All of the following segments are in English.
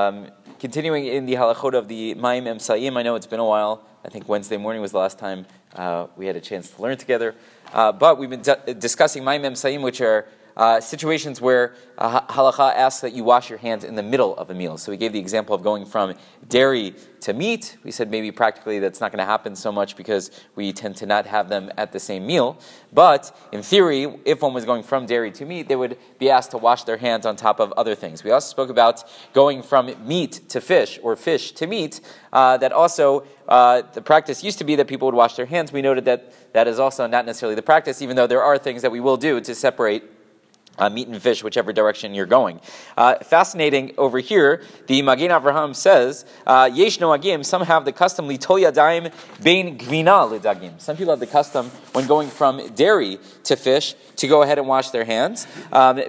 Um, continuing in the halachot of the Maim Emsaim, I know it's been a while. I think Wednesday morning was the last time uh, we had a chance to learn together. Uh, but we've been d- discussing Maim Emsaim, which are uh, situations where uh, halacha asks that you wash your hands in the middle of a meal. So we gave the example of going from dairy to meat. We said maybe practically that's not going to happen so much because we tend to not have them at the same meal. But in theory, if one was going from dairy to meat, they would be asked to wash their hands on top of other things. We also spoke about going from meat to fish or fish to meat. Uh, that also uh, the practice used to be that people would wash their hands. We noted that that is also not necessarily the practice, even though there are things that we will do to separate uh, meat and fish, whichever direction you're going. Uh, fascinating over here, the Magen Avraham says, uh, Yesh noagim, some have the custom, litol yadayim bein gvina lidagim. Some people have the custom, when going from dairy to fish, to go ahead and wash their hands. Um, he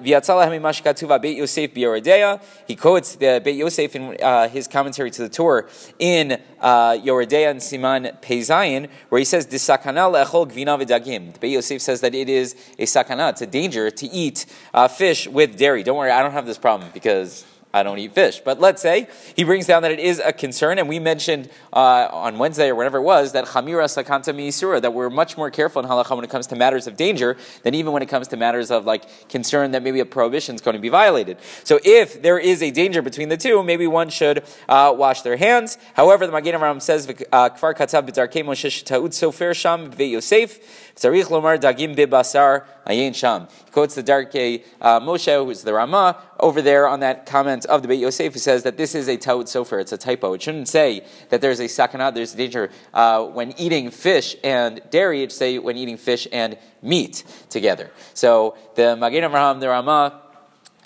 quotes the Beit Yosef in uh, his commentary to the Torah in uh, and Siman Pezayin, where he says, Disakana le'echol gvina v'dagim. The Beit Yosef says that it is a sakana, it's a danger to eat uh, fish with dairy. Don't worry, I don't have this problem because I don't eat fish. But let's say he brings down that it is a concern, and we mentioned uh, on Wednesday or whenever it was that chamira sakanta miisura, that we're much more careful in halacha when it comes to matters of danger than even when it comes to matters of like concern that maybe a prohibition is going to be violated. So if there is a danger between the two, maybe one should uh, wash their hands. However, the Magen Avraham says uh, kfar katav b'darkei moshe ta'ud sofer sham Yosef tzarich lomar dagim bibasar ayin sham. He quotes the Darkei uh, Moshe, who's the Rama, over there on that comment of the Beit Yosef, who says that this is a ta'ud sofer, it's a typo. It shouldn't say that there's a sakana, there's a danger uh, when eating fish and dairy, it should say when eating fish and meat together. So the Magen Avraham, the Rama,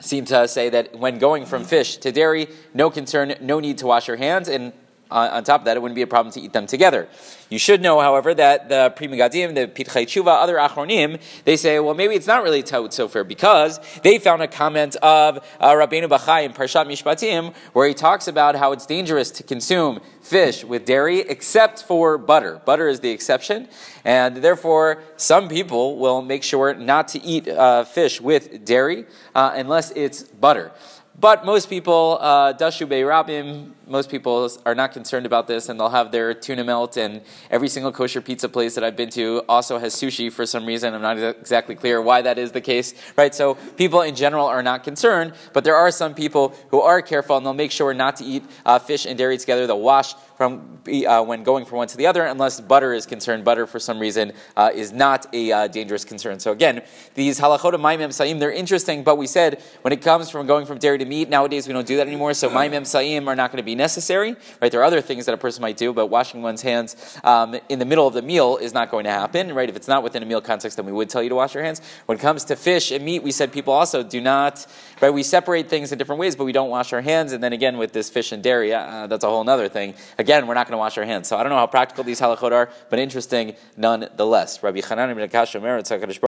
seem to say that when going from fish to dairy, no concern, no need to wash your hands, and on top of that, it wouldn't be a problem to eat them together. You should know, however, that the Pri Megadim, the Pitchei Tshuva, other Achronim, they say, well, maybe it's not really Ta'ut Sofer because they found a comment of uh, Rabbeinu Bachai in Parshat Mishpatim where he talks about how it's dangerous to consume fish with dairy except for butter. Butter is the exception, and therefore some people will make sure not to eat uh, fish with dairy uh, unless it's butter. But most people, uh, Dashu Rabim, most people are not concerned about this, and they'll have their tuna melt. And every single kosher pizza place that I've been to also has sushi for some reason. I'm not exactly clear why that is the case, right? So people in general are not concerned, but there are some people who are careful, and they'll make sure not to eat uh, fish and dairy together. They'll wash from uh, when going from one to the other, unless butter is concerned. Butter, for some reason, uh, is not a uh, dangerous concern. So again, these halachot of Maim Emsaim, they're interesting, but we said when it comes from going from dairy to meat, nowadays we don't do that anymore. So Maim Emsaim are not going to be necessary, right? There are other things that a person might do, but washing one's hands um, in the middle of the meal is not going to happen, right? If it's not within a meal context, then we would tell you to wash your hands. When it comes to fish and meat, we said people also do not, right? We separate things in different ways, but we don't wash our hands. And then again, with this fish and dairy, uh, that's a whole other thing. Again, we're not going to wash our hands. So I don't know how practical these halachot are, but interesting nonetheless. Rabbi ibn Akash